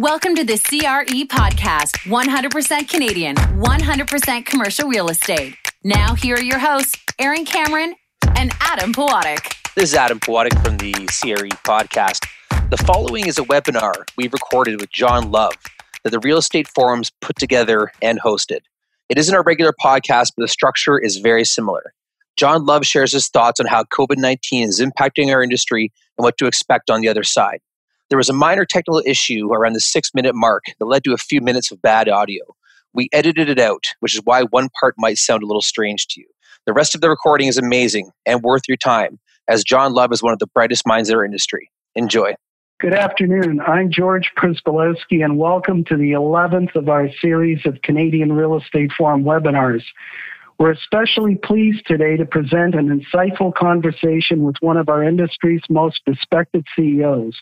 Welcome to the CRE podcast 100% Canadian, 100% commercial real estate. Now, here are your hosts, Aaron Cameron and Adam Pawatic. This is Adam Pawatic from the CRE podcast. The following is a webinar we've recorded with John Love that the Real Estate Forums put together and hosted. It isn't our regular podcast, but the structure is very similar. John Love shares his thoughts on how COVID 19 is impacting our industry and what to expect on the other side. There was a minor technical issue around the six minute mark that led to a few minutes of bad audio. We edited it out, which is why one part might sound a little strange to you. The rest of the recording is amazing and worth your time, as John Love is one of the brightest minds in our industry. Enjoy. Good afternoon. I'm George Przybylowski, and welcome to the 11th of our series of Canadian Real Estate Forum webinars. We're especially pleased today to present an insightful conversation with one of our industry's most respected CEOs.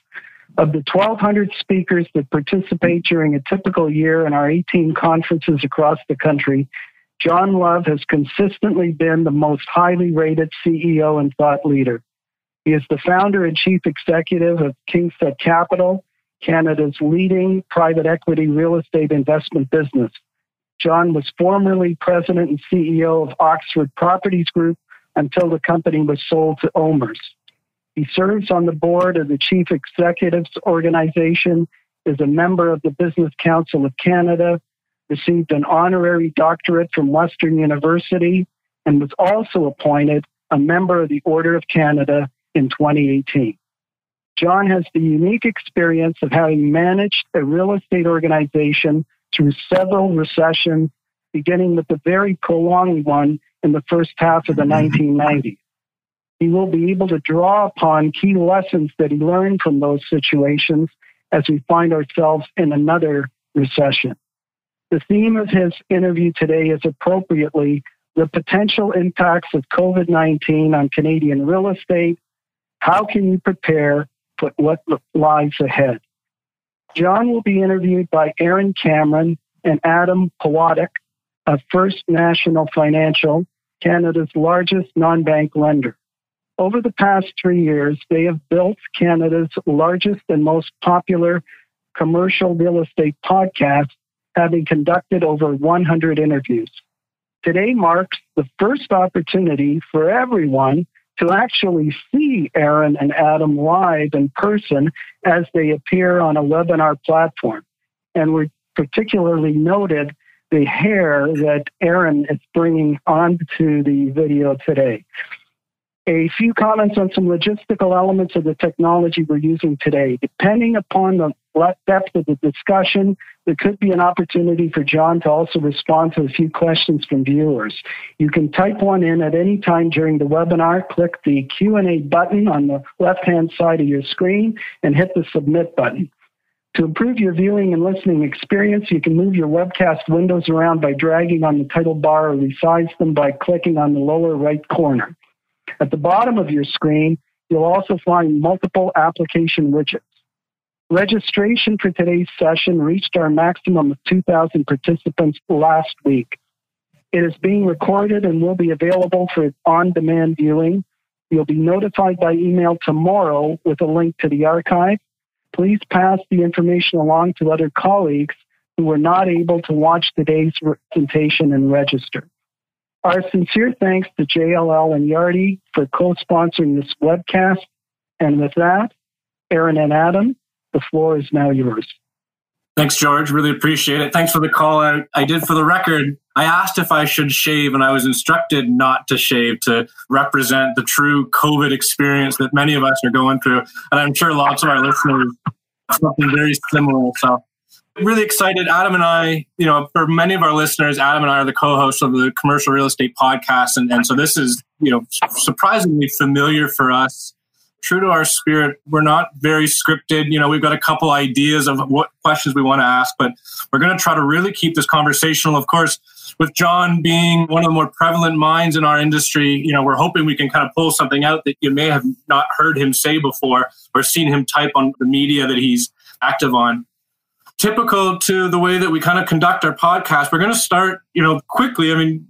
Of the 1,200 speakers that participate during a typical year in our 18 conferences across the country, John Love has consistently been the most highly rated CEO and thought leader. He is the founder and chief executive of KingSett Capital, Canada's leading private equity real estate investment business. John was formerly president and CEO of Oxford Properties Group until the company was sold to OMERS. He serves on the board of the Chief Executives Organization, is a member of the Business Council of Canada, received an honorary doctorate from Western University, and was also appointed a member of the Order of Canada in 2018. John has the unique experience of having managed a real estate organization through several recessions, beginning with the very prolonged one in the first half of the mm-hmm. 1990s he will be able to draw upon key lessons that he learned from those situations as we find ourselves in another recession. The theme of his interview today is appropriately the potential impacts of COVID 19 on Canadian real estate. How can you prepare for what lies ahead? John will be interviewed by Aaron Cameron and Adam Pawatic of First National Financial, Canada's largest non bank lender. Over the past three years, they have built Canada's largest and most popular commercial real estate podcast, having conducted over 100 interviews. Today marks the first opportunity for everyone to actually see Aaron and Adam live in person as they appear on a webinar platform. And we particularly noted the hair that Aaron is bringing onto the video today a few comments on some logistical elements of the technology we're using today. Depending upon the depth of the discussion, there could be an opportunity for John to also respond to a few questions from viewers. You can type one in at any time during the webinar, click the Q&A button on the left-hand side of your screen and hit the submit button. To improve your viewing and listening experience, you can move your webcast windows around by dragging on the title bar or resize them by clicking on the lower right corner. At the bottom of your screen, you'll also find multiple application widgets. Registration for today's session reached our maximum of 2,000 participants last week. It is being recorded and will be available for on demand viewing. You'll be notified by email tomorrow with a link to the archive. Please pass the information along to other colleagues who were not able to watch today's presentation and register. Our sincere thanks to JLL and Yardi for co-sponsoring this webcast. And with that, Aaron and Adam, the floor is now yours. Thanks, George. Really appreciate it. Thanks for the call out. I did for the record. I asked if I should shave, and I was instructed not to shave to represent the true COVID experience that many of us are going through. And I'm sure lots of our listeners something very similar. So really excited. Adam and I, you know, for many of our listeners, Adam and I are the co-hosts of the Commercial Real Estate Podcast, and, and so this is, you know, surprisingly familiar for us. True to our spirit, we're not very scripted. You know, we've got a couple ideas of what questions we want to ask, but we're going to try to really keep this conversational. Of course, with John being one of the more prevalent minds in our industry, you know, we're hoping we can kind of pull something out that you may have not heard him say before or seen him type on the media that he's active on typical to the way that we kind of conduct our podcast, we're going to start, you know, quickly. I mean,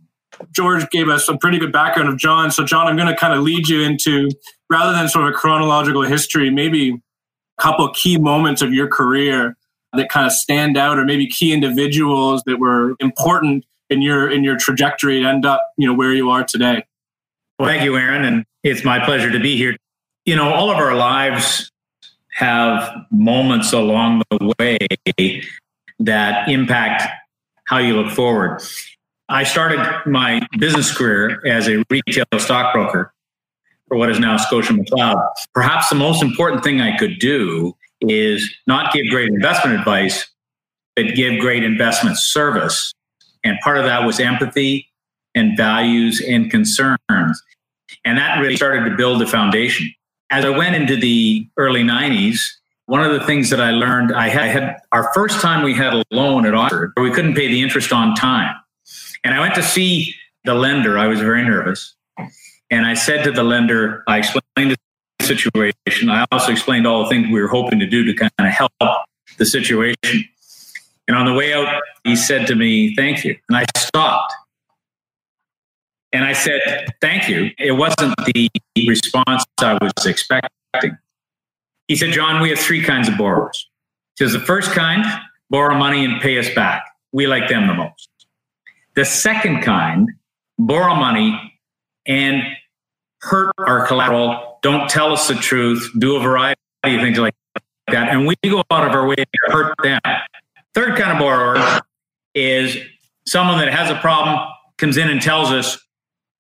George gave us a pretty good background of John. So, John, I'm going to kind of lead you into, rather than sort of a chronological history, maybe a couple key moments of your career that kind of stand out or maybe key individuals that were important in your in your trajectory to end up you know where you are today well thank you aaron and it's my pleasure to be here you know all of our lives have moments along the way that impact how you look forward i started my business career as a retail stockbroker for what is now Scotia McLeod. Perhaps the most important thing I could do is not give great investment advice, but give great investment service. And part of that was empathy and values and concerns. And that really started to build the foundation. As I went into the early 90s, one of the things that I learned, I had, I had our first time we had a loan at Oxford, we couldn't pay the interest on time. And I went to see the lender. I was very nervous. And I said to the lender, I explained the situation. I also explained all the things we were hoping to do to kind of help the situation. And on the way out, he said to me, Thank you. And I stopped. And I said, Thank you. It wasn't the response I was expecting. He said, John, we have three kinds of borrowers. He says, The first kind, borrow money and pay us back. We like them the most. The second kind, borrow money and hurt our collateral, don't tell us the truth, do a variety of things like that. And we go out of our way to hurt them. Third kind of borrower is someone that has a problem, comes in and tells us,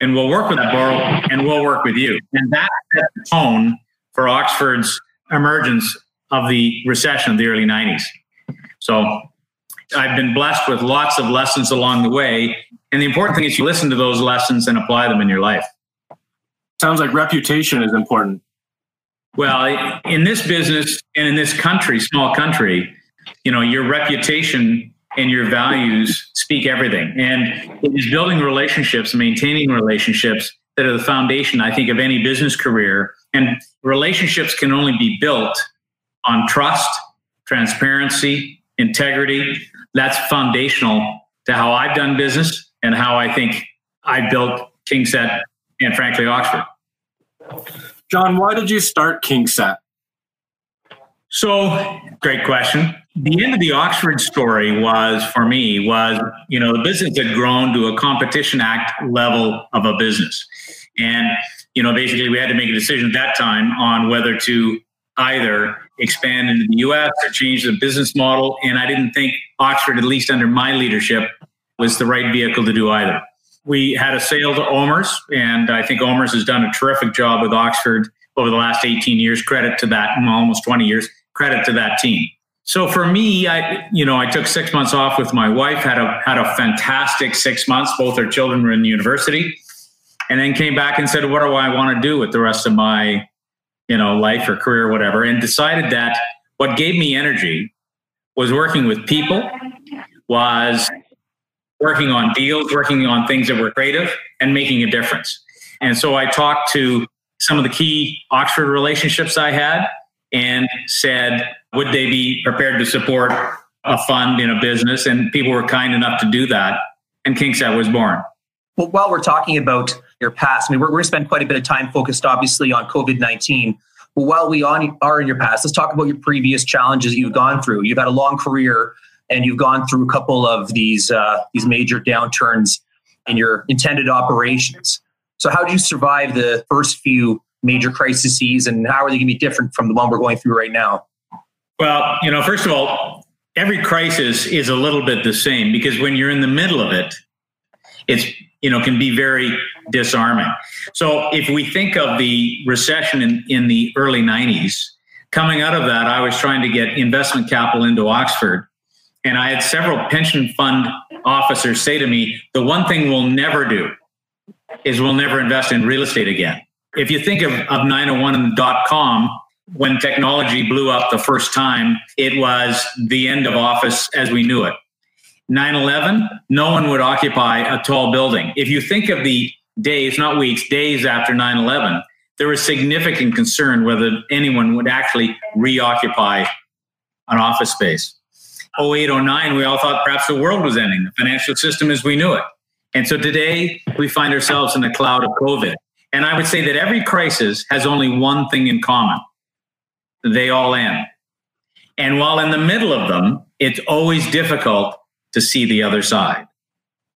and we'll work with that borrower and we'll work with you. And that's the tone for Oxford's emergence of the recession of the early 90s. So I've been blessed with lots of lessons along the way. And the important thing is you listen to those lessons and apply them in your life. Sounds like reputation is important. Well, in this business and in this country, small country, you know, your reputation and your values speak everything. And it is building relationships, maintaining relationships that are the foundation, I think, of any business career. And relationships can only be built on trust, transparency, integrity. That's foundational to how I've done business and how I think I built KingSett and frankly Oxford. John, why did you start KingSett? So, great question. The end of the Oxford story was for me was, you know, the business had grown to a competition act level of a business. And, you know, basically we had to make a decision at that time on whether to either expand into the US or change the business model. And I didn't think Oxford, at least under my leadership, was the right vehicle to do either. We had a sale to Omers, and I think Omers has done a terrific job with Oxford over the last 18 years. Credit to that, almost 20 years. Credit to that team. So for me, I you know I took six months off with my wife. had a had a fantastic six months. Both our children were in university, and then came back and said, "What do I want to do with the rest of my you know life or career, or whatever?" And decided that what gave me energy was working with people, was working on deals, working on things that were creative and making a difference. And so I talked to some of the key Oxford relationships I had and said, would they be prepared to support a fund in a business? And people were kind enough to do that. And KingSett was born. Well, while we're talking about your past, I mean, we're, we're going to spend quite a bit of time focused, obviously, on COVID 19. But while we on, are in your past, let's talk about your previous challenges you've gone through. You've had a long career and you've gone through a couple of these uh, these major downturns in your intended operations. So, how did you survive the first few major crises, and how are they going to be different from the one we're going through right now? Well, you know, first of all, every crisis is a little bit the same because when you're in the middle of it, it's you know can be very disarming. So, if we think of the recession in, in the early '90s, coming out of that, I was trying to get investment capital into Oxford and I had several pension fund officers say to me, the one thing we'll never do is we'll never invest in real estate again. If you think of, of 901 and dot com, when technology blew up the first time, it was the end of office as we knew it. 9 11, no one would occupy a tall building. If you think of the days, not weeks, days after 9 11, there was significant concern whether anyone would actually reoccupy an office space. 08, 09, we all thought perhaps the world was ending, the financial system as we knew it. And so today we find ourselves in the cloud of COVID. And I would say that every crisis has only one thing in common they all end. And while in the middle of them, it's always difficult to see the other side.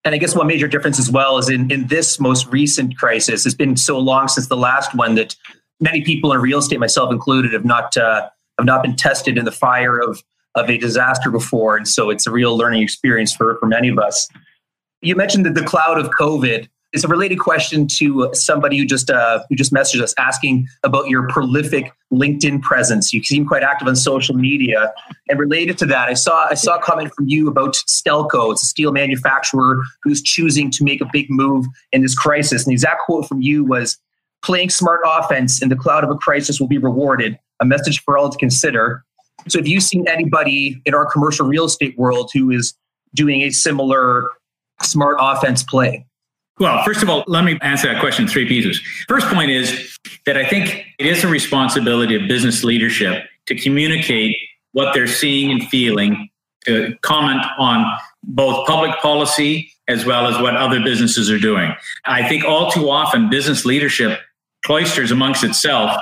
And I guess one major difference as well is in, in this most recent crisis, it's been so long since the last one that many people in real estate, myself included, have not uh, have not been tested in the fire of of a disaster before, and so it's a real learning experience for for many of us. You mentioned that the cloud of COVID it's a related question to somebody who just uh, who just messaged us asking about your prolific LinkedIn presence. You seem quite active on social media, and related to that, I saw I saw a comment from you about Stelco. It's a steel manufacturer who's choosing to make a big move in this crisis. And the exact quote from you was, "Playing smart offense in the cloud of a crisis will be rewarded." A message for all to consider. So, have you seen anybody in our commercial real estate world who is doing a similar smart offense play? Well, first of all, let me answer that question in three pieces. First point is that I think it is a responsibility of business leadership to communicate what they're seeing and feeling, to comment on both public policy as well as what other businesses are doing. I think all too often business leadership cloisters amongst itself,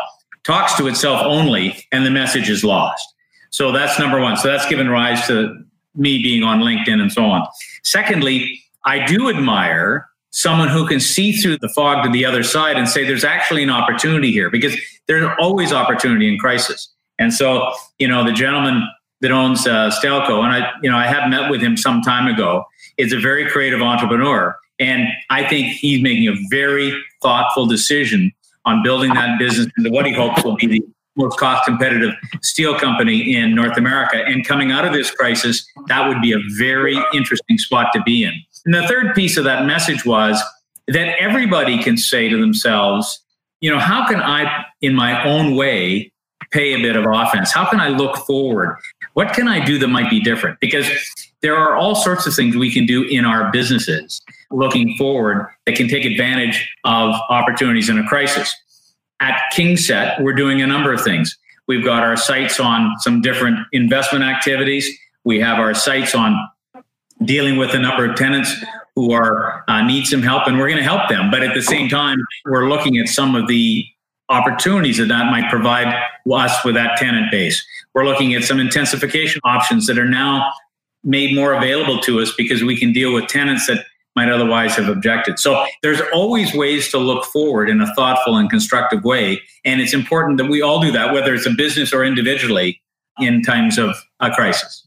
talks to itself only, and the message is lost. So that's number one. So that's given rise to me being on LinkedIn and so on. Secondly, I do admire someone who can see through the fog to the other side and say there's actually an opportunity here because there's always opportunity in crisis. And so, you know, the gentleman that owns uh, Stelco, and I, you know, I have met with him some time ago, is a very creative entrepreneur. And I think he's making a very thoughtful decision on building that business into what he hopes will be the most cost competitive steel company in North America. And coming out of this crisis, that would be a very interesting spot to be in. And the third piece of that message was that everybody can say to themselves, you know, how can I, in my own way, pay a bit of offense? How can I look forward? What can I do that might be different? Because there are all sorts of things we can do in our businesses looking forward that can take advantage of opportunities in a crisis. At KingSett, we're doing a number of things. We've got our sights on some different investment activities. We have our sights on dealing with a number of tenants who are uh, need some help, and we're going to help them. But at the same time, we're looking at some of the opportunities that that might provide us with that tenant base. We're looking at some intensification options that are now made more available to us because we can deal with tenants that might otherwise have objected. So there's always ways to look forward in a thoughtful and constructive way. And it's important that we all do that, whether it's a business or individually in times of a crisis.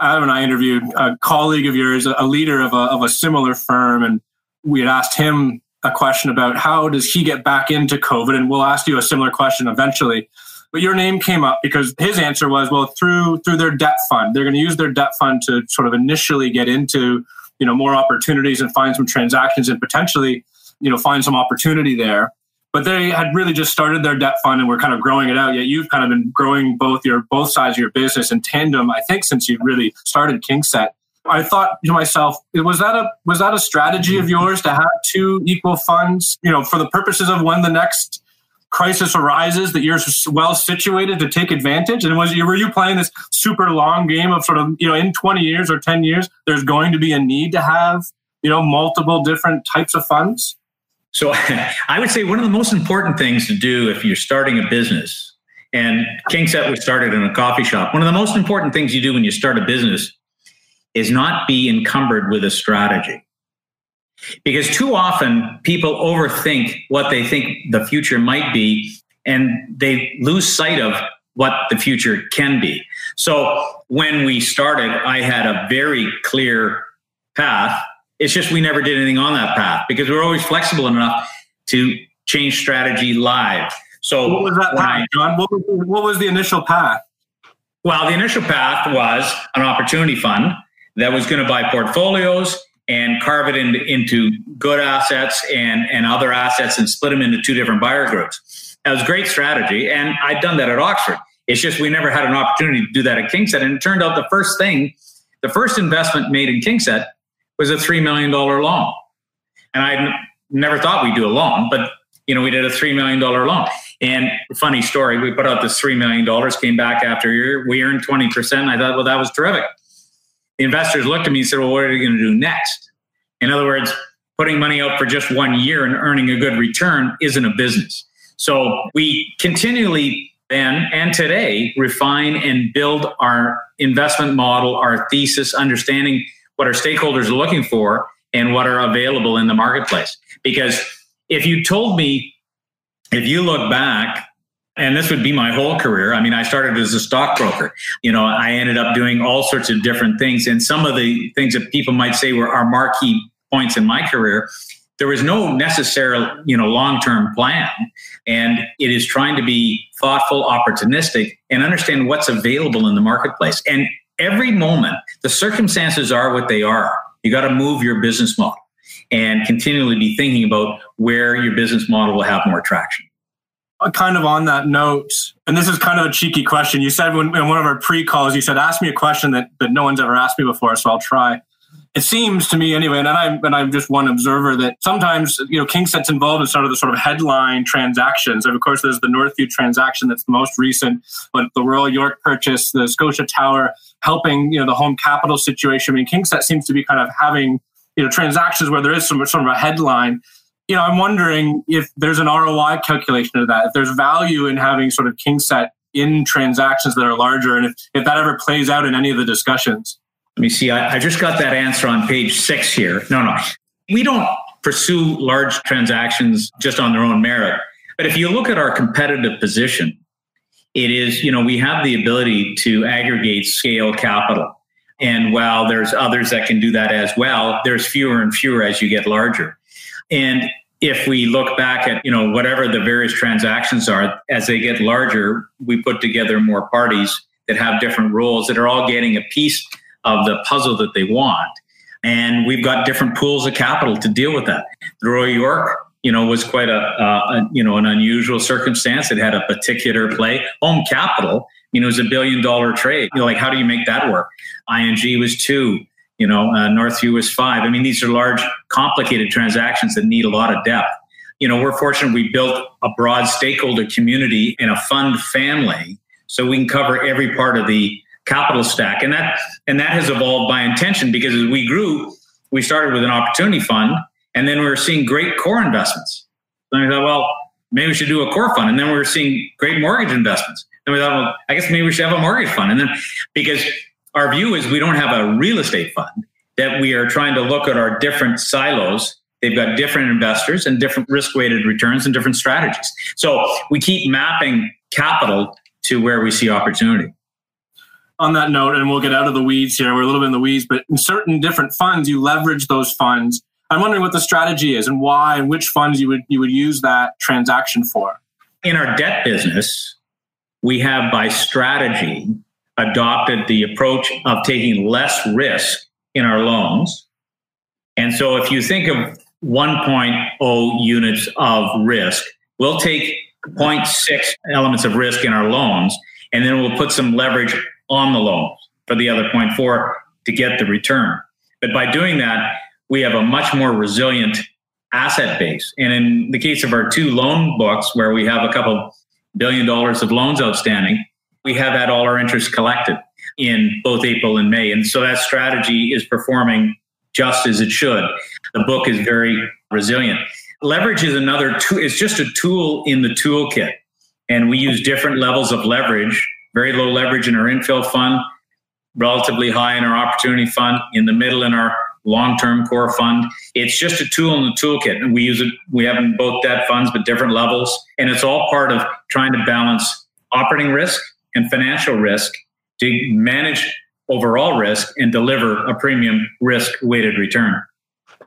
Adam and I interviewed a colleague of yours, a leader of a, of a similar firm, and we had asked him a question about how does he get back into COVID, and we'll ask you a similar question eventually. But your name came up because his answer was, well, through through their debt fund, they're going to use their debt fund to sort of initially get into you know more opportunities and find some transactions and potentially you know find some opportunity there but they had really just started their debt fund and were kind of growing it out. Yet you've kind of been growing both your both sides of your business in tandem. I think since you really started KingSett. I thought to myself, was that a was that a strategy of yours to have two equal funds? You know, for the purposes of when the next crisis arises, that you're well situated to take advantage. And was were you playing this super long game of sort of you know in 20 years or 10 years, there's going to be a need to have you know multiple different types of funds. So I would say one of the most important things to do if you're starting a business, and KingSett was started in a coffee shop, one of the most important things you do when you start a business is not be encumbered with a strategy. Because too often people overthink what they think the future might be, and they lose sight of what the future can be. So when we started, I had a very clear path it's just we never did anything on that path because we are always flexible enough to change strategy live. So what was that path, I, John? What was, what was the initial path? Well, the initial path was an opportunity fund that was going to buy portfolios and carve it into, into good assets and, and other assets and split them into two different buyer groups. That was a great strategy. And I'd done that at Oxford. It's just we never had an opportunity to do that at KingSett. And it turned out the first thing, the first investment made in KingSett was a $3 million loan. And I never thought we'd do a loan, but you know, we did a $3 million loan. And funny story, we put out this $3 million, came back after a year, we earned 20%. I thought, well, that was terrific. The investors looked at me and said, well, what are you going to do next? In other words, putting money out for just one year and earning a good return isn't a business. So we continually then and today refine and build our investment model, our thesis, understanding what our stakeholders are looking for and what are available in the marketplace. Because if you told me, if you look back, and this would be my whole career. I mean, I started as a stockbroker. You know, I ended up doing all sorts of different things. And some of the things that people might say were our marquee points in my career there was no necessary, you know, long-term plan. And it is trying to be thoughtful, opportunistic, and understand what's available in the marketplace. And every moment, the circumstances are what they are. You got to move your business model and continually be thinking about where your business model will have more traction. Uh, kind of on that note, and this is kind of a cheeky question. You said when, in one of our pre-calls, you said, "Ask me a question that that no one's ever asked me before," so I'll try it seems to me anyway, and I'm and I'm just one observer that sometimes you know KingSett's involved in sort of the sort of headline transactions. And of course, there's the Northview transaction that's the most recent, but the Royal York purchase, the Scotia Tower, helping you know the home capital situation. I mean, KingSett seems to be kind of having you know transactions where there is some sort of a headline. You know, I'm wondering if there's an ROI calculation of that. If there's value in having sort of KingSett in transactions that are larger, and if, if that ever plays out in any of the discussions. Let me see. I, I just got that answer on page six here. No, no. We don't pursue large transactions just on their own merit. But if you look at our competitive position, it is, you know, we have the ability to aggregate scale capital. And while there's others that can do that as well, there's fewer and fewer as you get larger. And if we look back at, you know, whatever the various transactions are, as they get larger, we put together more parties that have different roles that are all getting a piece of the puzzle that they want. And we've got different pools of capital to deal with that. The Royal York, you know, was quite a, a, you know an unusual circumstance. It had a particular play. Home capital, you know, was a billion dollar trade. You know, like how do you make that work? ING was two. You know, uh, Northview was five. I mean, these are large, complicated transactions that need a lot of depth. You know, we're fortunate we built a broad stakeholder community and a fund family, so we can cover every part of the capital stack. And that and that has evolved by intention because as we grew, we started with an opportunity fund and then we were seeing great core investments. And we thought, well, maybe we should do a core fund. And then we were seeing great mortgage investments. And we thought, well, I guess maybe we should have a mortgage fund. And then because our view is we don't have a real estate fund, that we are trying to look at our different silos. They've got different investors and different risk weighted returns and different strategies. So we keep mapping capital to where we see opportunity on that note, and we'll get out of the weeds here. We're a little bit in the weeds, but in certain different funds, you leverage those funds. I'm wondering what the strategy is and why and which funds you would you would use that transaction for. In our debt business, we have by strategy adopted the approach of taking less risk in our loans. And so if you think of 1.0 units of risk, we'll take 0.6 elements of risk in our loans, and then we'll put some leverage on the loan for the other 0.4 to get the return. But by doing that, we have a much more resilient asset base. And in the case of our two loan books, where we have a couple billion dollars of loans outstanding, we have had all our interest collected in both April and May. And so that strategy is performing just as it should. The book is very resilient. Leverage is another tool, it's just a tool in the toolkit. And we use different levels of leverage very low leverage in our infill fund, relatively high in our opportunity fund, in the middle in our long-term core fund. It's just a tool in the toolkit, and we use it. We have in both debt funds, but different levels, and it's all part of trying to balance operating risk and financial risk to manage overall risk and deliver a premium risk-weighted return.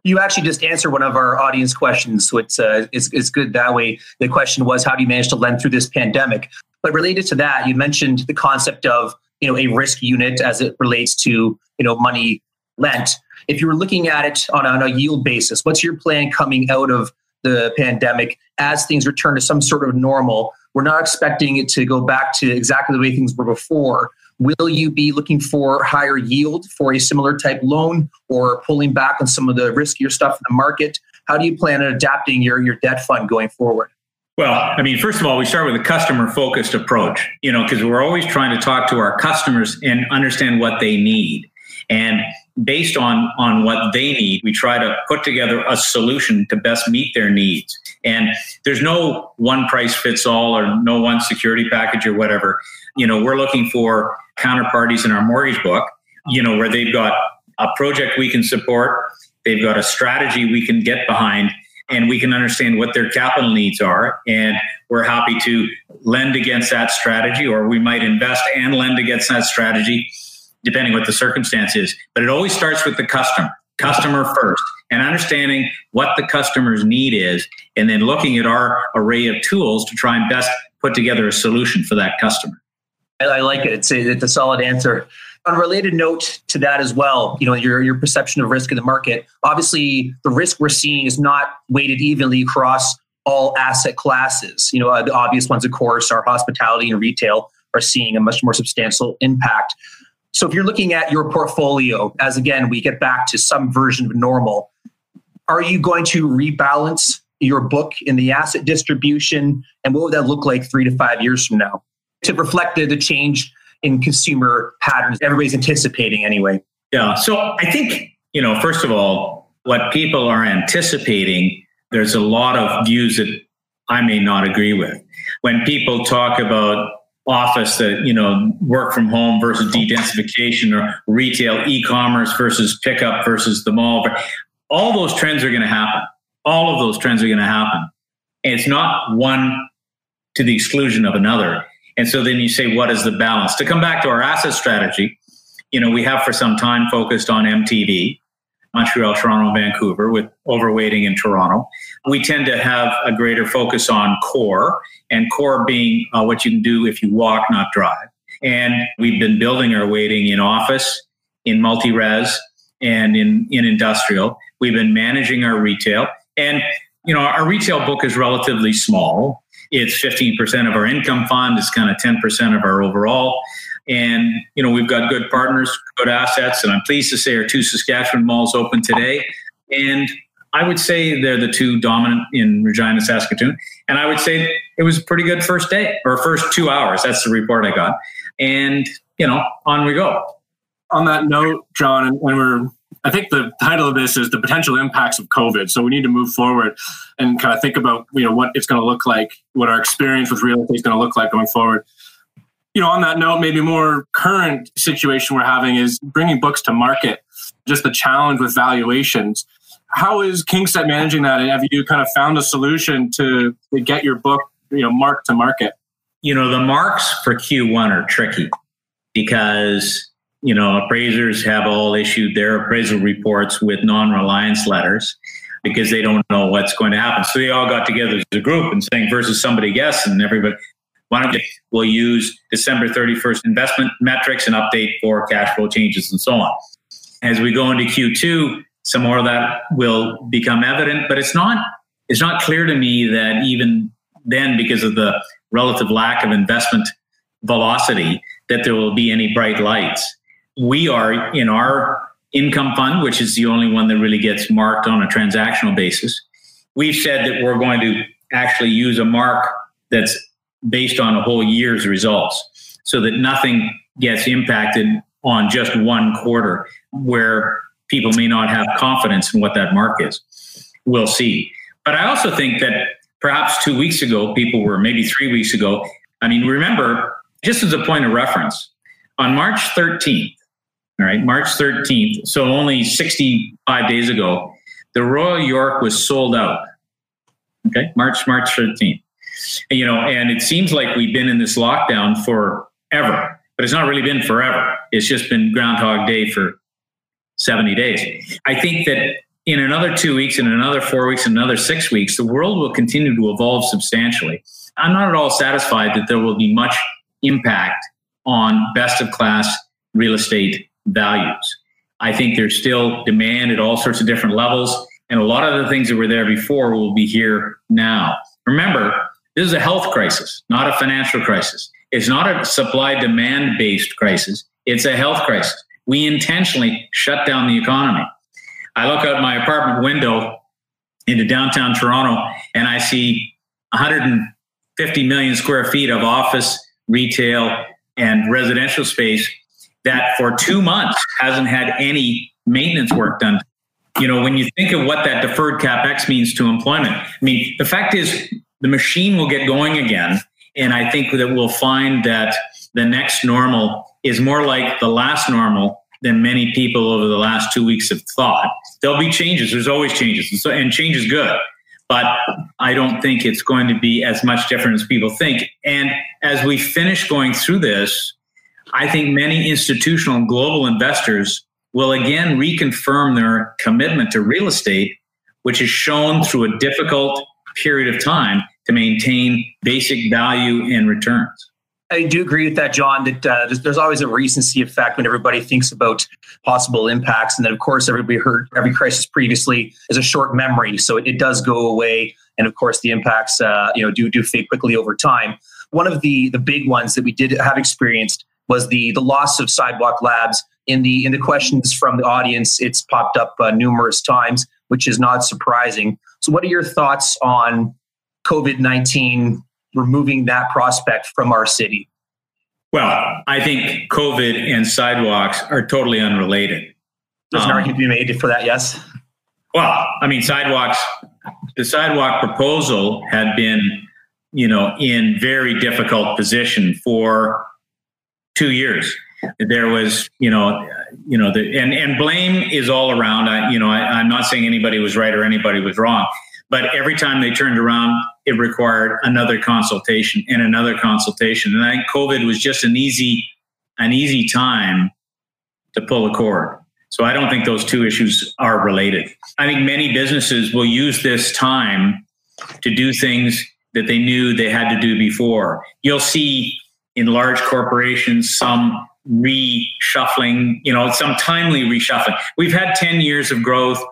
You actually just answered one of our audience questions, so it's, uh, it's, it's good that way. The question was, how do you manage to lend through this pandemic? But related to that, you mentioned the concept of you know a risk unit as it relates to you know money lent. If you were looking at it on, on a yield basis, what's your plan coming out of the pandemic as things return to some sort of normal? We're not expecting it to go back to exactly the way things were before. Will you be looking for higher yield for a similar type loan or pulling back on some of the riskier stuff in the market? How do you plan on adapting your, your debt fund going forward? Well, I mean, first of all, we start with a customer focused approach, you know, because we're always trying to talk to our customers and understand what they need. And based on on what they need we try to put together a solution to best meet their needs and there's no one price fits all or no one security package or whatever you know we're looking for counterparties in our mortgage book you know where they've got a project we can support they've got a strategy we can get behind and we can understand what their capital needs are and we're happy to lend against that strategy or we might invest and lend against that strategy depending what the circumstance is. But it always starts with the customer, customer first, and understanding what the customer's need is, and then looking at our array of tools to try and best put together a solution for that customer. I like it. It's a, it's a solid answer. On a related note to that as well, you know, your, your perception of risk in the market, obviously the risk we're seeing is not weighted evenly across all asset classes. You know, uh, the obvious ones, of course, are hospitality and retail are seeing a much more substantial impact. So if you're looking at your portfolio, as again, we get back to some version of normal, are you going to rebalance your book in the asset distribution? And what would that look like three to five years from now to reflect the, the change in consumer patterns everybody's anticipating anyway? Yeah. So I think, you know, first of all, what people are anticipating, there's a lot of views that I may not agree with. When people talk about office that you know work from home versus dedensification or retail e-commerce versus pickup versus the mall all those trends are going to happen all of those trends are going to happen and it's not one to the exclusion of another and so then you say what is the balance to come back to our asset strategy you know we have for some time focused on mtv Montreal, Toronto, Vancouver, with overweighting in Toronto. We tend to have a greater focus on core, and core being uh, what you can do if you walk, not drive. And we've been building our weighting in office, in multi res, and in, in industrial. We've been managing our retail. And, you know, our retail book is relatively small. It's 15% of our income fund, it's kind of 10% of our overall. And, you know, we've got good partners, good assets. And I'm pleased to say our two Saskatchewan malls open today. And I would say they're the two dominant in Regina, Saskatoon. And I would say it was a pretty good first day or first two hours. That's the report I got. And, you know, on we go. On that note, John, when we're I think the title of this is the potential impacts of COVID. So we need to move forward and kind of think about you know what it's going to look like, what our experience with real estate is going to look like going forward you know, on that note, maybe more current situation we're having is bringing books to market, just the challenge with valuations. How is KingSett managing that? And have you kind of found a solution to, to get your book, you know, marked to market? You know, the marks for Q1 are tricky because, you know, appraisers have all issued their appraisal reports with non-reliance letters because they don't know what's going to happen. So they all got together as a group and saying versus somebody guess and everybody why don't we, we'll use December 31st investment metrics and update for cash flow changes and so on. As we go into Q2, some more of that will become evident, but it's not it's not clear to me that even then, because of the relative lack of investment velocity, that there will be any bright lights. We are in our income fund, which is the only one that really gets marked on a transactional basis. We've said that we're going to actually use a mark that's based on a whole year's results so that nothing gets impacted on just one quarter where people may not have confidence in what that mark is. We'll see. But I also think that perhaps two weeks ago, people were maybe three weeks ago. I mean, remember, just as a point of reference, on March 13th, all right, March 13th, so only 65 days ago, the Royal York was sold out. Okay, March, March 13th you know, and it seems like we've been in this lockdown forever, but it's not really been forever. It's just been Groundhog Day for 70 days. I think that in another two weeks, in another four weeks, in another six weeks, the world will continue to evolve substantially. I'm not at all satisfied that there will be much impact on best of class real estate values. I think there's still demand at all sorts of different levels, and a lot of the things that were there before will be here now. Remember, this is a health crisis, not a financial crisis. It's not a supply demand based crisis. It's a health crisis. We intentionally shut down the economy. I look out my apartment window into downtown Toronto and I see 150 million square feet of office, retail, and residential space. That for two months hasn't had any maintenance work done. You know, when you think of what that deferred capex means to employment, I mean, the fact is the machine will get going again. And I think that we'll find that the next normal is more like the last normal than many people over the last two weeks have thought. There'll be changes. There's always changes. And, so, and change is good. But I don't think it's going to be as much different as people think. And as we finish going through this, I think many institutional and global investors will again reconfirm their commitment to real estate, which is shown through a difficult period of time to maintain basic value and returns. I do agree with that, John. That uh, there's, always a recency effect when everybody thinks about possible impacts, and then of course everybody heard every crisis previously is a short memory, so it, it does go away, and of course the impacts uh, you know do do fade quickly over time. One of the the big ones that we did have experienced was the the loss of Sidewalk Labs. In the in the questions from the audience, it's popped up uh, numerous times, which is not surprising. So, what are your thoughts on COVID nineteen removing that prospect from our city? Well, I think COVID and sidewalks are totally unrelated. There's um, an argument to be made for that, yes? Well, I mean, sidewalks, the sidewalk proposal had been, you know, in very difficult position for two years. There was, you know, you know, the, and, and blame is all around. I, you know, I, I'm not saying anybody was right or anybody was wrong, but every time they turned around, it required another consultation and another consultation. And I think COVID was just an easy, an easy time to pull a cord. So I don't think those two issues are related. I think many businesses will use this time to do things that they knew they had to do before. You'll see in large corporations some reshuffling, you know, some timely reshuffling. We've had 10 years of growth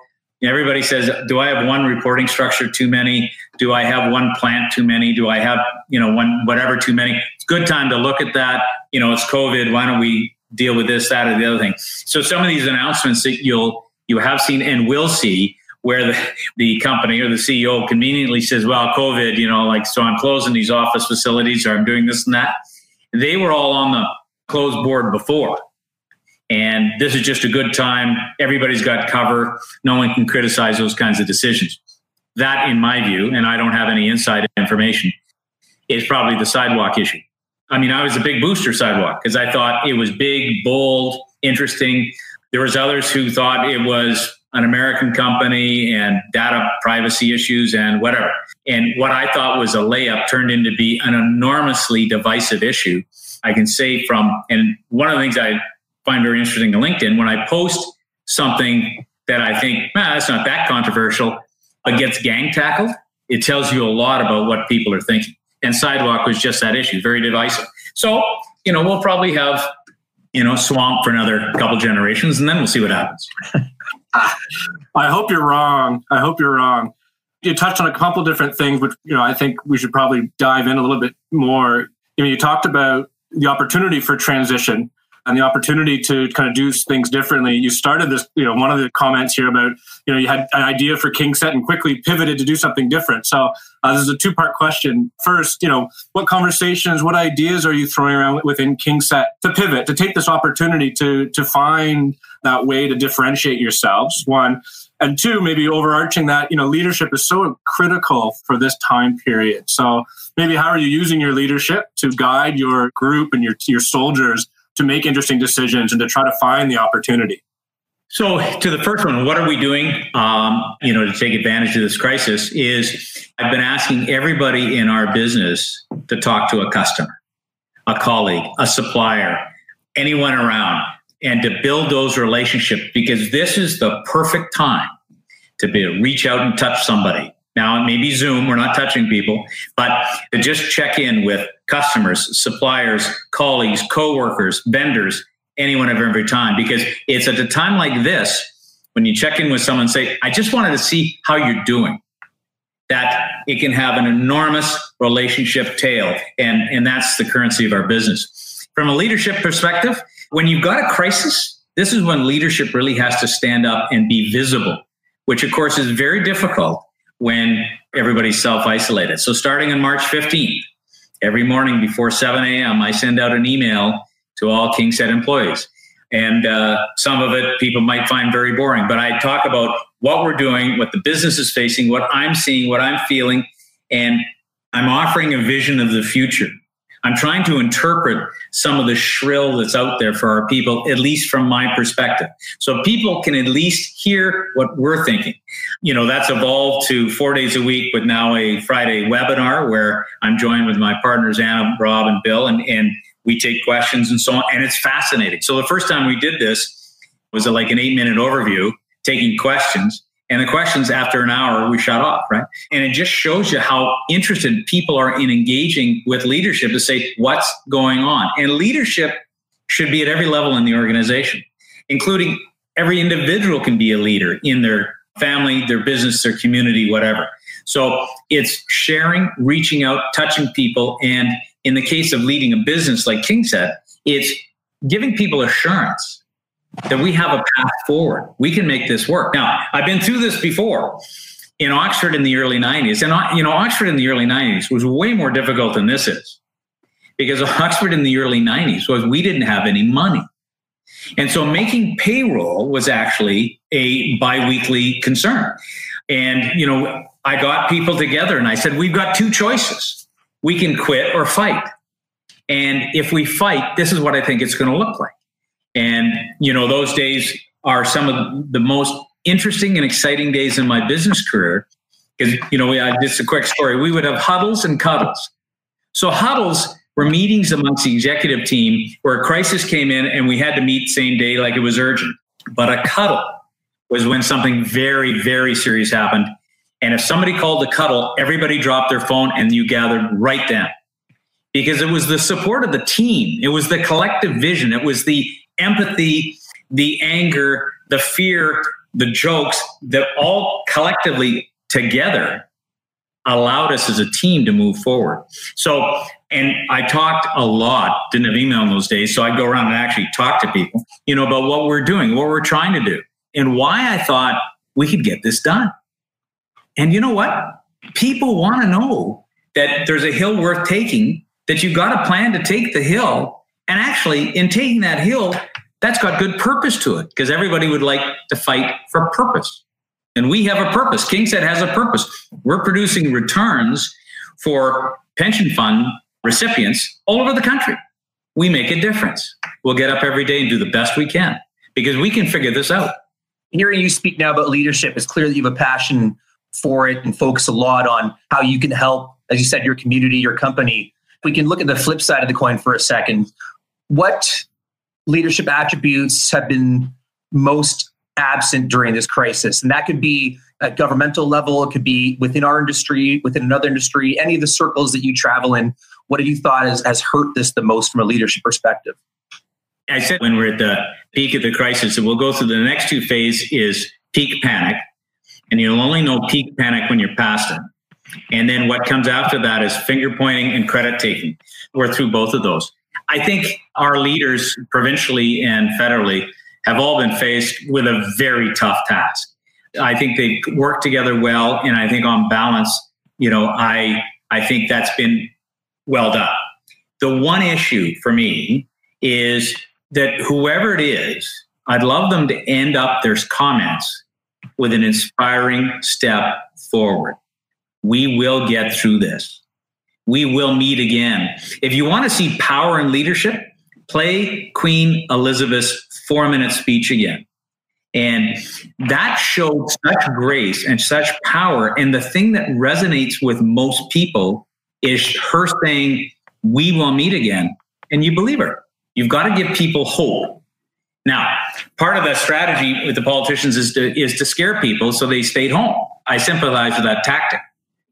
everybody says, do I have one reporting structure too many? Do I have one plant too many? Do I have, you know, one, whatever too many? It's good time to look at that. You know, it's COVID. Why don't we deal with this, that, or the other thing? So some of these announcements that you'll, you have seen and will see where the, the company or the CEO conveniently says, well, COVID, you know, like, so I'm closing these office facilities or I'm doing this and that. They were all on the closed board before. And this is just a good time. Everybody's got cover. No one can criticize those kinds of decisions. That, in my view, and I don't have any inside information, is probably the sidewalk issue. I mean, I was a big booster sidewalk because I thought it was big, bold, interesting. There was others who thought it was an American company and data privacy issues and whatever. And what I thought was a layup turned into be an enormously divisive issue. I can say from, and one of the things I find very interesting in LinkedIn when I post something that I think, ah, that's not that controversial, but gets gang tackled, it tells you a lot about what people are thinking. And Sidewalk was just that issue, very divisive. So, you know, we'll probably have, you know, swamp for another couple generations and then we'll see what happens. I hope you're wrong. I hope you're wrong. You touched on a couple different things, which, you know, I think we should probably dive in a little bit more. You know, you talked about the opportunity for transition and the opportunity to kind of do things differently. You started this, you know, one of the comments here about, you know, you had an idea for KingSett and quickly pivoted to do something different. So uh, this is a two part question. First, you know, what conversations, what ideas are you throwing around within KingSett to pivot, to take this opportunity to to find that way to differentiate yourselves? One. And two, maybe overarching that, you know, leadership is so critical for this time period. So maybe how are you using your leadership to guide your group and your your soldiers to make interesting decisions and to try to find the opportunity. So, to the first one, what are we doing? Um, you know, to take advantage of this crisis is I've been asking everybody in our business to talk to a customer, a colleague, a supplier, anyone around, and to build those relationships because this is the perfect time to be reach out and touch somebody. Now, it may be Zoom, we're not touching people, but to just check in with customers, suppliers, colleagues, coworkers, vendors, anyone of every time. Because it's at a time like this when you check in with someone say, I just wanted to see how you're doing, that it can have an enormous relationship tail. And, and that's the currency of our business. From a leadership perspective, when you've got a crisis, this is when leadership really has to stand up and be visible, which of course is very difficult when everybody's self isolated. So starting on March 15th, every morning before 7 a.m., I send out an email to all KingSett employees. And uh, some of it people might find very boring. But I talk about what we're doing, what the business is facing, what I'm seeing, what I'm feeling, and I'm offering a vision of the future. I'm trying to interpret some of the shrill that's out there for our people, at least from my perspective. So people can at least hear what we're thinking. You know, that's evolved to four days a week with now a Friday webinar where I'm joined with my partners, Anna, Rob, and Bill, and, and we take questions and so on. And it's fascinating. So the first time we did this was like an eight minute overview, taking questions. And the questions after an hour, we shut off, right? And it just shows you how interested people are in engaging with leadership to say, what's going on? And leadership should be at every level in the organization, including every individual can be a leader in their family, their business, their community, whatever. So it's sharing, reaching out, touching people. And in the case of leading a business, like KingSett, it's giving people assurance that we have a path forward. We can make this work. Now, I've been through this before in Oxford in the early 90s. And, you know, Oxford in the early 90s was way more difficult than this is because Oxford in the early 90s was we didn't have any money. And so making payroll was actually a biweekly concern. And, you know, I got people together and I said, we've got two choices. We can quit or fight. And if we fight, this is what I think it's going to look like. And, you know, those days are some of the most interesting and exciting days in my business career. Because, you know, we, uh, just a quick story. We would have huddles and cuddles. So huddles were meetings amongst the executive team where a crisis came in and we had to meet same day like it was urgent. But a cuddle was when something very, very serious happened. And if somebody called a cuddle, everybody dropped their phone and you gathered right then. Because it was the support of the team. It was the collective vision. It was the empathy, the anger, the fear, the jokes that all collectively together allowed us as a team to move forward. So, and I talked a lot, didn't have email in those days. So I'd go around and actually talk to people, you know, about what we're doing, what we're trying to do, and why I thought we could get this done. And you know what? People want to know that there's a hill worth taking, that you've got a plan to take the hill and actually, in taking that hill, that's got good purpose to it because everybody would like to fight for purpose. And we have a purpose. KingSett has a purpose. We're producing returns for pension fund recipients all over the country. We make a difference. We'll get up every day and do the best we can because we can figure this out. Hearing you speak now about leadership, it's clear that you have a passion for it and focus a lot on how you can help, as you said, your community, your company. We can look at the flip side of the coin for a second what leadership attributes have been most absent during this crisis? And that could be at governmental level, it could be within our industry, within another industry, any of the circles that you travel in. What have you thought has, has hurt this the most from a leadership perspective? I said when we're at the peak of the crisis, and we'll go through the next two phase is peak panic. And you'll only know peak panic when you're past it. And then what comes after that is finger pointing and credit taking. We're through both of those. I think our leaders, provincially and federally, have all been faced with a very tough task. I think they work together well, and I think on balance, you know, I I think that's been well done. The one issue for me is that whoever it is, I'd love them to end up their comments with an inspiring step forward. We will get through this we will meet again. If you want to see power and leadership, play Queen Elizabeth's four minute speech again. And that showed such grace and such power. And the thing that resonates with most people is her saying, We will meet again. And you believe her. You've got to give people hope. Now, part of the strategy with the politicians is to, is to scare people so they stayed home. I sympathize with that tactic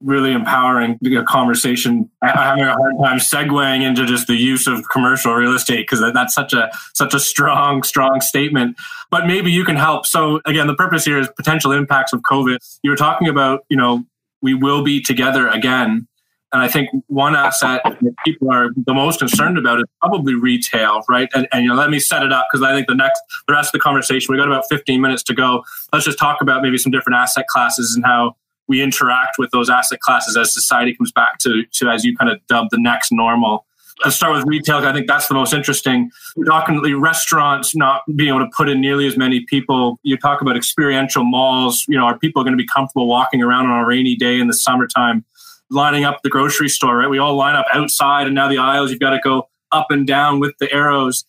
really empowering conversation. I'm having a hard time segueing into just the use of commercial real estate because that's such a such a strong, strong statement. But maybe you can help. So again, the purpose here is potential impacts of COVID. You were talking about, you know, we will be together again. And I think one asset that people are the most concerned about is probably retail, right? And, and you know, let me set it up because I think the next, the rest of the conversation, we got about 15 minutes to go. Let's just talk about maybe some different asset classes and how we interact with those asset classes as society comes back to, to as you kind of dub the next normal. Let's start with retail. I think that's the most interesting. Definitely restaurants not being able to put in nearly as many people. You talk about experiential malls. You know, are people going to be comfortable walking around on a rainy day in the summertime, lining up the grocery store? Right, we all line up outside, and now the aisles you've got to go up and down with the arrows.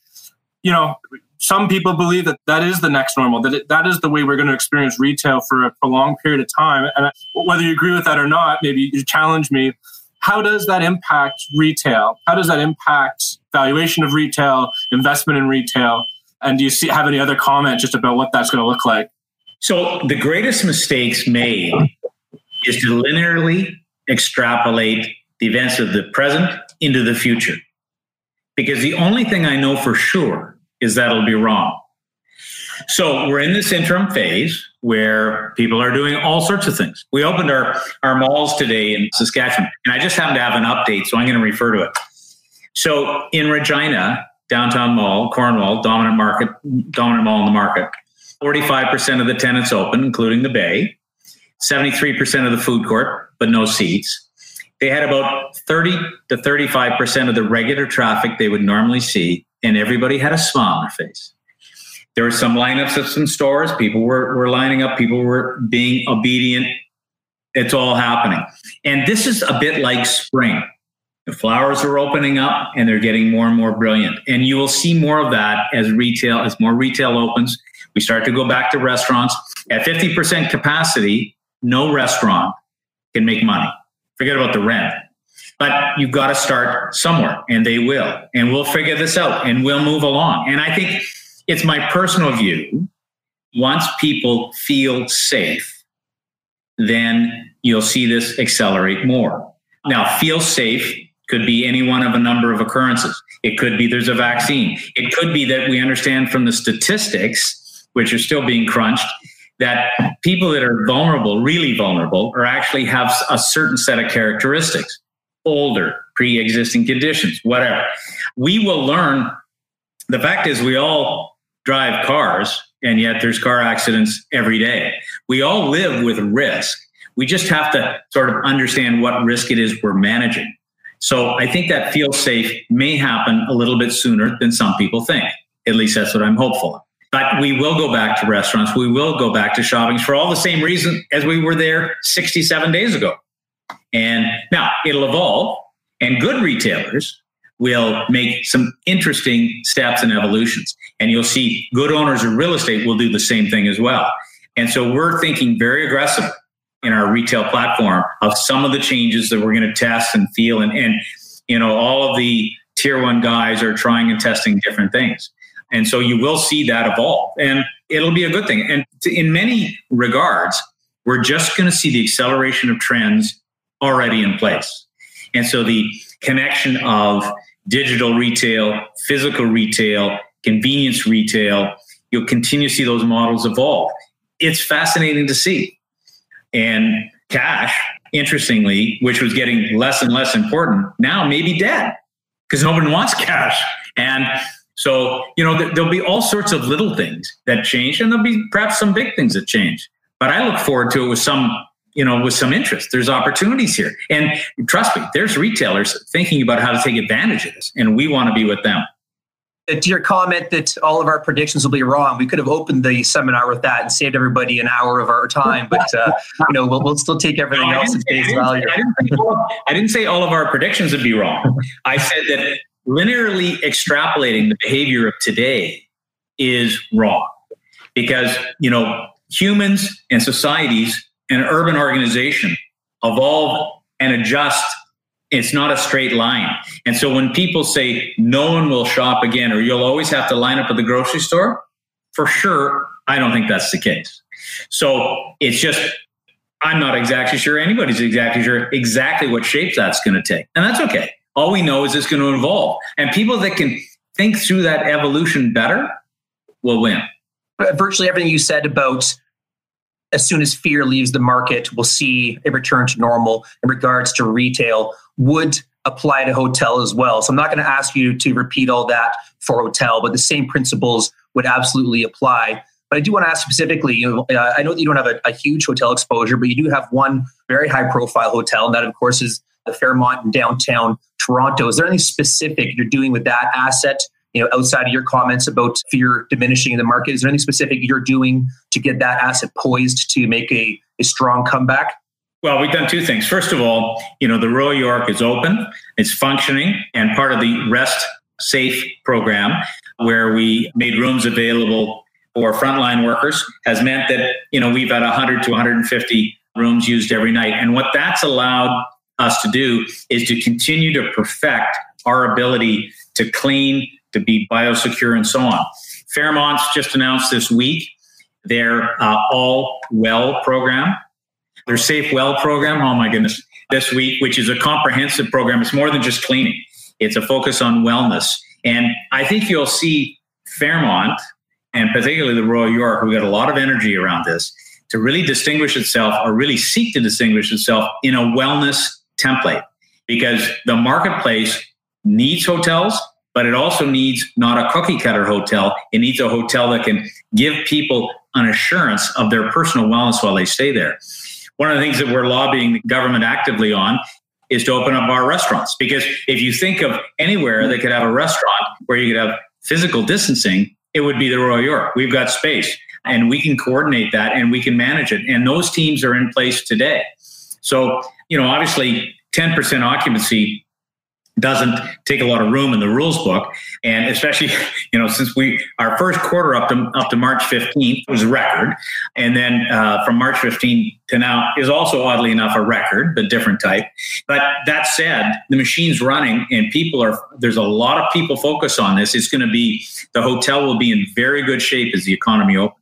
You know, some people believe that that is the next normal, that it, that is the way we're going to experience retail for a prolonged period of time. And whether you agree with that or not, maybe you challenge me. How does that impact retail? How does that impact valuation of retail, investment in retail? And do you see have any other comment just about what that's going to look like? So the greatest mistakes made is to linearly extrapolate the events of the present into the future. Because the only thing I know for sure is that it'll be wrong. So we're in this interim phase where people are doing all sorts of things. We opened our, our malls today in Saskatchewan, and I just happen to have an update, so I'm going to refer to it. So in Regina, downtown mall, Cornwall, dominant market, dominant mall in the market, 45% of the tenants open, including the bay, 73% of the food court, but no seats. They had about 30 to 35% of the regular traffic they would normally see and everybody had a smile on their face. There were some lineups of some stores. People were, were lining up. People were being obedient. It's all happening. And this is a bit like spring. The flowers are opening up and they're getting more and more brilliant. And you will see more of that as retail, as more retail opens. We start to go back to restaurants. At 50% capacity, no restaurant can make money. Forget about the rent. But you've got to start somewhere, and they will. And we'll figure this out and we'll move along. And I think it's my personal view once people feel safe, then you'll see this accelerate more. Now, feel safe could be any one of a number of occurrences. It could be there's a vaccine. It could be that we understand from the statistics, which are still being crunched, that people that are vulnerable, really vulnerable, or actually have a certain set of characteristics older, pre existing conditions, whatever. We will learn. The fact is, we all drive cars, and yet there's car accidents every day. We all live with risk. We just have to sort of understand what risk it is we're managing. So I think that feel safe may happen a little bit sooner than some people think. At least that's what I'm hopeful of. But we will go back to restaurants. We will go back to shopping for all the same reason as we were there 67 days ago. And now it'll evolve, and good retailers will make some interesting steps and evolutions. And you'll see good owners of real estate will do the same thing as well. And so we're thinking very aggressively in our retail platform of some of the changes that we're going to test and feel. And, and, you know, all of the tier one guys are trying and testing different things. And so you will see that evolve and it'll be a good thing. And in many regards, we're just going to see the acceleration of trends already in place. And so the connection of digital retail, physical retail, convenience retail, you'll continue to see those models evolve. It's fascinating to see. And cash, interestingly, which was getting less and less important, now maybe dead because nobody wants cash. And so, you know, there'll be all sorts of little things that change, and there'll be perhaps some big things that change. But I look forward to it with some you know, with some interest. There's opportunities here. And trust me, there's retailers thinking about how to take advantage of this, and we want to be with them. Uh, to your comment that all of our predictions will be wrong, we could have opened the seminar with that and saved everybody an hour of our time. But uh, you know, we'll, we'll, still take everything no, else at face value. I didn't, all, I didn't say all of our predictions would be wrong. I said that linearly extrapolating the behavior of today is wrong because you know humans and societies an urban organization evolve and adjust it's not a straight line. And so when people say no one will shop again or you'll always have to line up at the grocery store for sure i don't think that's the case. So it's just i'm not exactly sure anybody's exactly sure exactly what shape that's going to take. And that's okay. All we know is it's going to evolve. And people that can think through that evolution better will win. Virtually everything you said about as soon as fear leaves the market, we'll see a return to normal in regards to retail would apply to hotel as well. So I'm not going to ask you to repeat all that for hotel, but the same principles would absolutely apply. But I do want to ask specifically, you know, uh, I know that you don't have a, a, huge hotel exposure, but you do have one very high profile hotel, and that of course is the Fairmont in downtown Toronto. Is there anything specific you're doing with that asset? You know, outside of your comments about fear diminishing in the market, is there anything specific you're doing to get that asset poised to make a, a strong comeback? Well, we've done two things. First of all, you know, the Royal York is open, it's functioning, and part of the Rest Safe program, where we made rooms available for frontline workers, has meant that, you know, we've had 100 to 150 rooms used every night. And what that's allowed us to do is to continue to perfect our ability to clean, to be biosecure, and so on. Fairmont's just announced this week their uh, All Well program, their Safe Well program. Oh my goodness, this week, which is a comprehensive program. It's more than just cleaning, it's a focus on wellness. And I think you'll see Fairmont and particularly the Royal York, who got a lot of energy around this, to really distinguish itself or really seek to distinguish itself in a wellness template because the marketplace needs hotels, but it also needs not a cookie cutter hotel. It needs a hotel that can give people an assurance of their personal wellness while they stay there. One of the things that we're lobbying the government actively on is to open up our restaurants because if you think of anywhere that could have a restaurant where you could have physical distancing, it would be the Royal York. We've got space and we can coordinate that and we can manage it. And those teams are in place today. So, you know, obviously 10% occupancy doesn't take a lot of room in the rules book. And especially you know since we our first quarter up to up to march 15th was a record. And then uh, from march 15th to now is also oddly enough a record but different type. But that said the machine's running and people are there's a lot of people focus on this. It's going to be the hotel will be in very good shape as the economy opens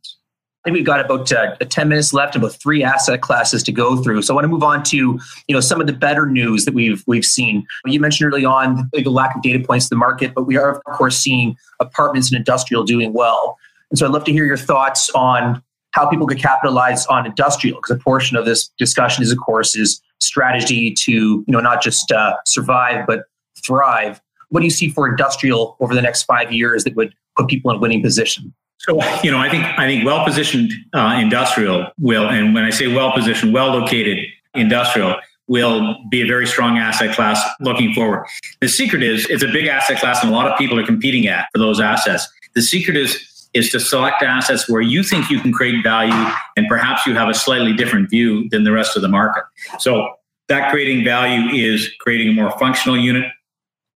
think we've got about uh, 10 minutes left, about three asset classes to go through. So I want to move on to you know some of the better news that we've we've seen. You mentioned early on the lack of data points in the market, but we are of course seeing apartments and industrial doing well. And so I'd love to hear your thoughts on how people could capitalize on industrial, because a portion of this discussion is, of course, is strategy to you know not just uh, survive but thrive. What do you see for industrial over the next five years that would put people in a winning position? So you know, I think I think well positioned uh, industrial will, and when I say well positioned, well located industrial will be a very strong asset class looking forward. The secret is it's a big asset class, and a lot of people are competing at for those assets. The secret is is to select assets where you think you can create value, and perhaps you have a slightly different view than the rest of the market. So that creating value is creating a more functional unit,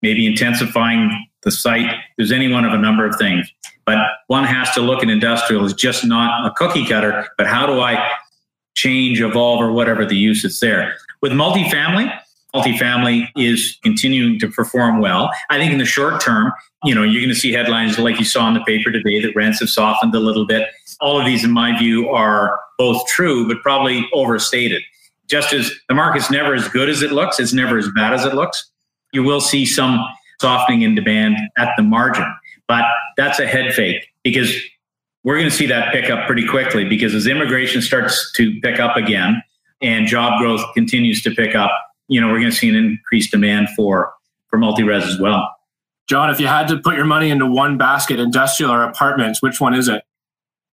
maybe intensifying the site. There's any one of a number of things. But one has to look at industrial as just not a cookie cutter, but how do I change, evolve, or whatever the use is there. With multifamily, multifamily is continuing to perform well. I think in the short term, you know, you're going to see headlines like you saw in the paper today that rents have softened a little bit. All of these, in my view, are both true, but probably overstated. Just as the market's never as good as it looks, it's never as bad as it looks. You will see some softening in demand at the margin. But that's a head fake because we're going to see that pick up pretty quickly because as immigration starts to pick up again and job growth continues to pick up, you know, we're going to see an increased demand for for multi-res as well. John, if you had to put your money into one basket, industrial or apartments, which one is it?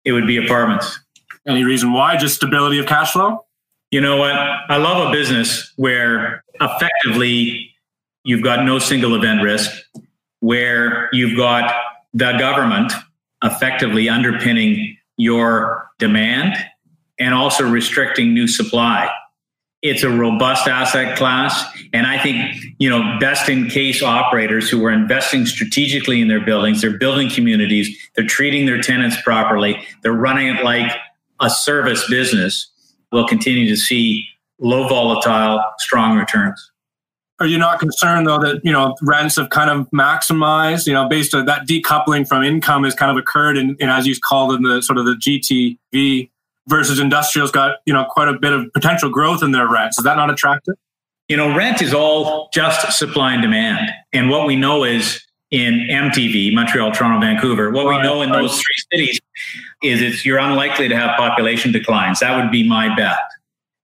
It would be apartments. Any reason why? Just stability of cash flow? You know what? I love a business where effectively you've got no single event risk where you've got the government effectively underpinning your demand and also restricting new supply. It's a robust asset class. And I think, you know, best in case operators who are investing strategically in their buildings, they're building communities, they're treating their tenants properly, they're running it like a service business, will continue to see low volatile, strong returns. Are you not concerned though that you know rents have kind of maximized? You know, based on that decoupling from income has kind of occurred, and as you called in the sort of the GTV versus industrial's got you know quite a bit of potential growth in their rents. Is that not attractive? You know, rent is all just supply and demand, and what we know is in MTV, Montreal, Toronto, Vancouver. What we know in those three cities is it's you're unlikely to have population declines. That would be my bet.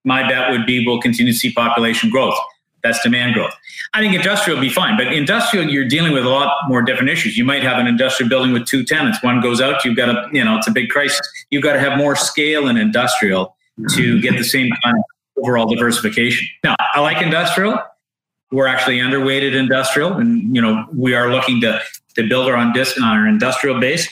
My bet would be we'll continue to see population growth. That's demand growth. I think industrial will be fine, but industrial, you're dealing with a lot more different issues. You might have an industrial building with two tenants. One goes out, you've got a, you know, it's a big crisis. You've got to have more scale in industrial to get the same kind of overall diversification. Now, I like industrial. we're actually underweighted industrial, and you know we are looking to to build our on, on our industrial base.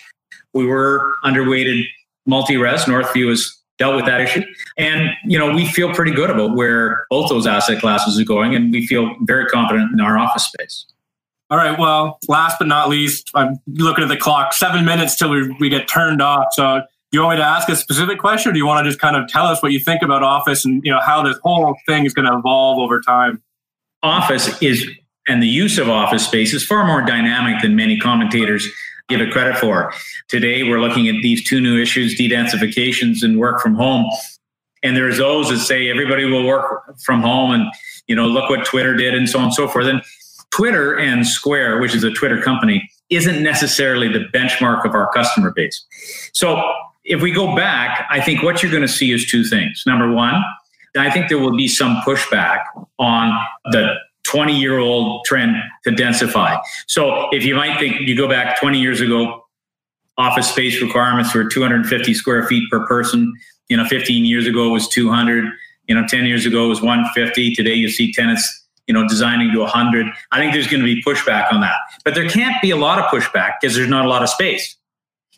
We were underweighted multi-res. Northview has dealt with that issue, and you know we feel pretty good about where both those asset classes are going, and we feel very confident in our office space. All right. Well, last but not least, I'm looking at the clock. Seven minutes till we, we get turned off. So, do you want me to ask a specific question, or do you want to just kind of tell us what you think about Office and you know how this whole thing is going to evolve over time? Office is, and the use of office space is far more dynamic than many commentators give it credit for. Today, we're looking at these two new issues: de-densifications and work from home. And there's those that say everybody will work from home, and you know, look what Twitter did, and so on and so forth. And Twitter and Square, which is a Twitter company, isn't necessarily the benchmark of our customer base. So if we go back, I think what you're going to see is two things. Number one, I think there will be some pushback on the 20 year old trend to densify. So if you might think you go back 20 years ago, office space requirements were 250 square feet per person. You know, 15 years ago it was 200. You know, 10 years ago it was 150. Today you see tenants you know, designing to 100. I think there's going to be pushback on that. But there can't be a lot of pushback because there's not a lot of space.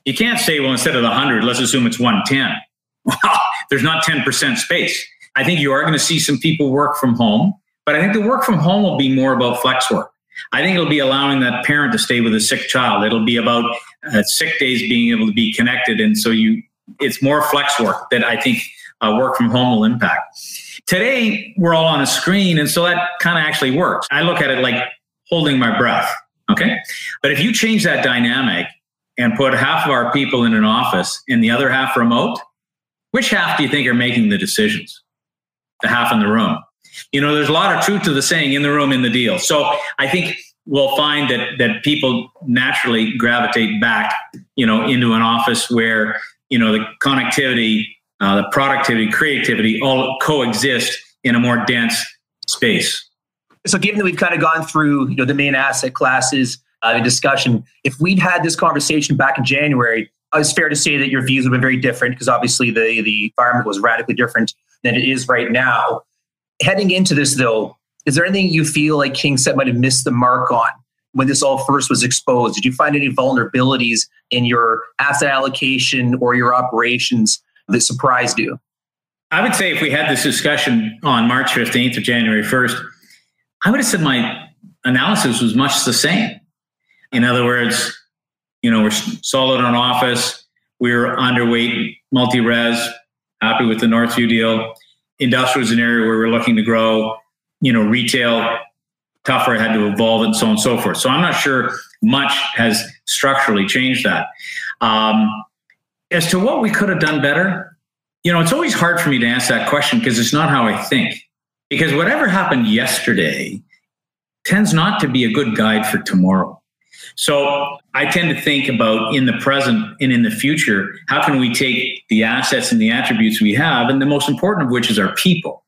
You can't say, well, instead of the 100, let's assume it's 110. Well, there's not 10% space. I think you are going to see some people work from home, but I think the work from home will be more about flex work. I think it'll be allowing that parent to stay with a sick child. It'll be about uh, sick days being able to be connected. And so you, it's more flex work that I think uh, work from home will impact. Today, we're all on a screen, and so that kind of actually works. I look at it like holding my breath. Okay. But if you change that dynamic and put half of our people in an office and the other half remote, which half do you think are making the decisions? The half in the room. You know, there's a lot of truth to the saying in the room, in the deal. So I think we'll find that that people naturally gravitate back, you know, into an office where, you know, the connectivity uh, the productivity, creativity all coexist in a more dense space. So, given that we've kind of gone through you know the main asset classes, uh, the discussion, if we'd had this conversation back in January, it's fair to say that your views would have been very different because obviously the the environment was radically different than it is right now. Heading into this, though, is there anything you feel like KingSett might have missed the mark on when this all first was exposed? Did you find any vulnerabilities in your asset allocation or your operations that surprised you? I would say if we had this discussion on March 15th or January 1st, I would have said my analysis was much the same. In other words, you know, we're solid on office, we're underweight multi-res, happy with the Northview deal. Industrial is an area where we're looking to grow. You know, retail, tougher, had to evolve and so on and so forth. So I'm not sure much has structurally changed that. Um, as to what we could have done better, you know, it's always hard for me to answer that question because it's not how I think. Because whatever happened yesterday tends not to be a good guide for tomorrow. So I tend to think about in the present and in the future, how can we take the assets and the attributes we have, and the most important of which is our people.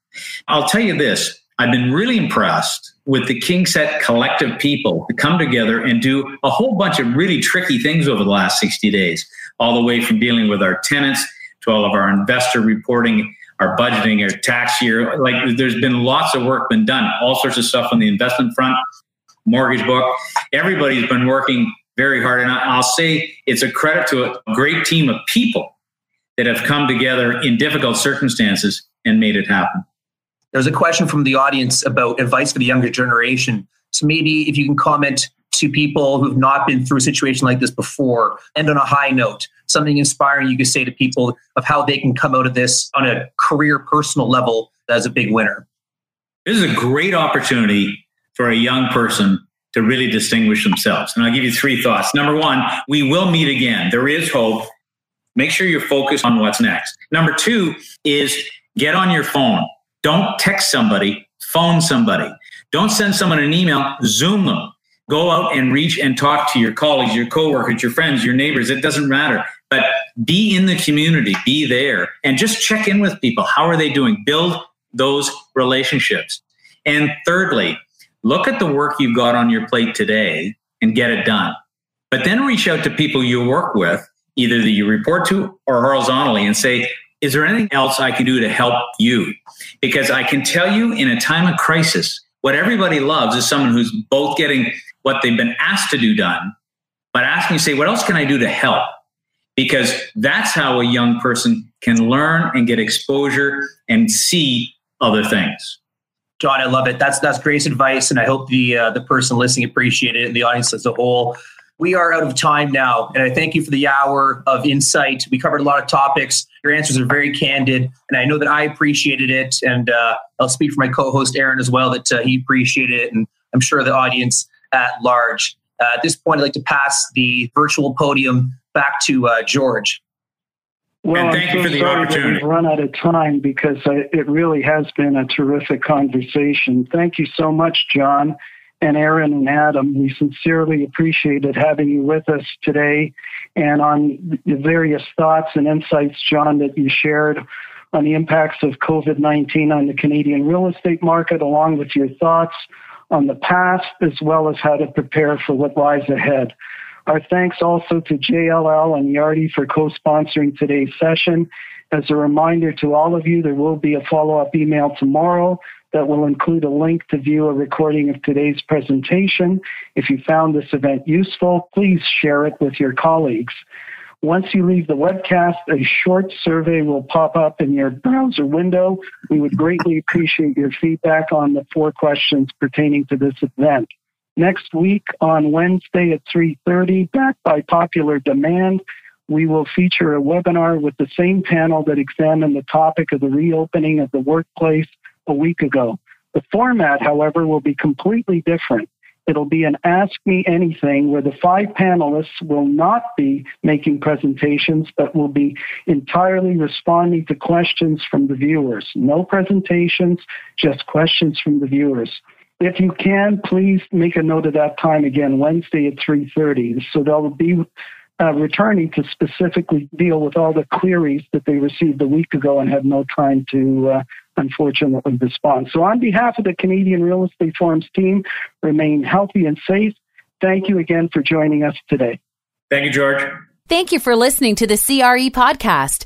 I'll tell you this I've been really impressed with the KingSett collective people to come together and do a whole bunch of really tricky things over the last 60 days all the way from dealing with our tenants to all of our investor reporting, our budgeting, our tax year. Like there's been lots of work been done, all sorts of stuff on the investment front, mortgage book. Everybody's been working very hard. And I'll say it's a credit to a great team of people that have come together in difficult circumstances and made it happen. There's a question from the audience about advice for the younger generation. So maybe if you can comment to people who've not been through a situation like this before and on a high note something inspiring you could say to people of how they can come out of this on a career personal level as a big winner this is a great opportunity for a young person to really distinguish themselves and i'll give you three thoughts number one we will meet again there is hope make sure you're focused on what's next number two is get on your phone don't text somebody phone somebody don't send someone an email zoom them Go out and reach and talk to your colleagues, your coworkers, your friends, your neighbors. It doesn't matter. But be in the community, be there, and just check in with people. How are they doing? Build those relationships. And thirdly, look at the work you've got on your plate today and get it done. But then reach out to people you work with, either that you report to or horizontally, and say, is there anything else I can do to help you? Because I can tell you in a time of crisis, what everybody loves is someone who's both getting what they've been asked to do done, but asking, you, say, what else can I do to help? Because that's how a young person can learn and get exposure and see other things. John, I love it. That's that's great advice, and I hope the uh, the person listening appreciated it, and the audience as a whole. We are out of time now, and I thank you for the hour of insight. We covered a lot of topics. Your answers are very candid, and I know that I appreciated it. And uh, I'll speak for my co-host Aaron as well that uh, he appreciated it, and I'm sure the audience at large. Uh, at this point, I'd like to pass the virtual podium back to uh, George. Well, and thank I'm you for the sorry opportunity. That we've run out of time because I, it really has been a terrific conversation. Thank you so much, John and Aaron and Adam. We sincerely appreciated having you with us today and on the various thoughts and insights, John, that you shared on the impacts of COVID 19 on the Canadian real estate market, along with your thoughts on the past as well as how to prepare for what lies ahead. Our thanks also to JLL and Yardi for co-sponsoring today's session. As a reminder to all of you, there will be a follow-up email tomorrow that will include a link to view a recording of today's presentation. If you found this event useful, please share it with your colleagues. Once you leave the webcast, a short survey will pop up in your browser window. We would greatly appreciate your feedback on the four questions pertaining to this event. Next week on Wednesday at 3:30, back by popular demand, we will feature a webinar with the same panel that examined the topic of the reopening of the workplace a week ago. The format, however, will be completely different. It'll be an Ask Me Anything where the five panelists will not be making presentations, but will be entirely responding to questions from the viewers. No presentations, just questions from the viewers. If you can, please make a note of that time again, Wednesday at 3.30. So they'll be uh, returning to specifically deal with all the queries that they received a week ago and had no time to uh, unfortunately respond. So on behalf of the Canadian Real Estate Forums team, remain healthy and safe. Thank you again for joining us today. Thank you, George. Thank you for listening to the CRE podcast.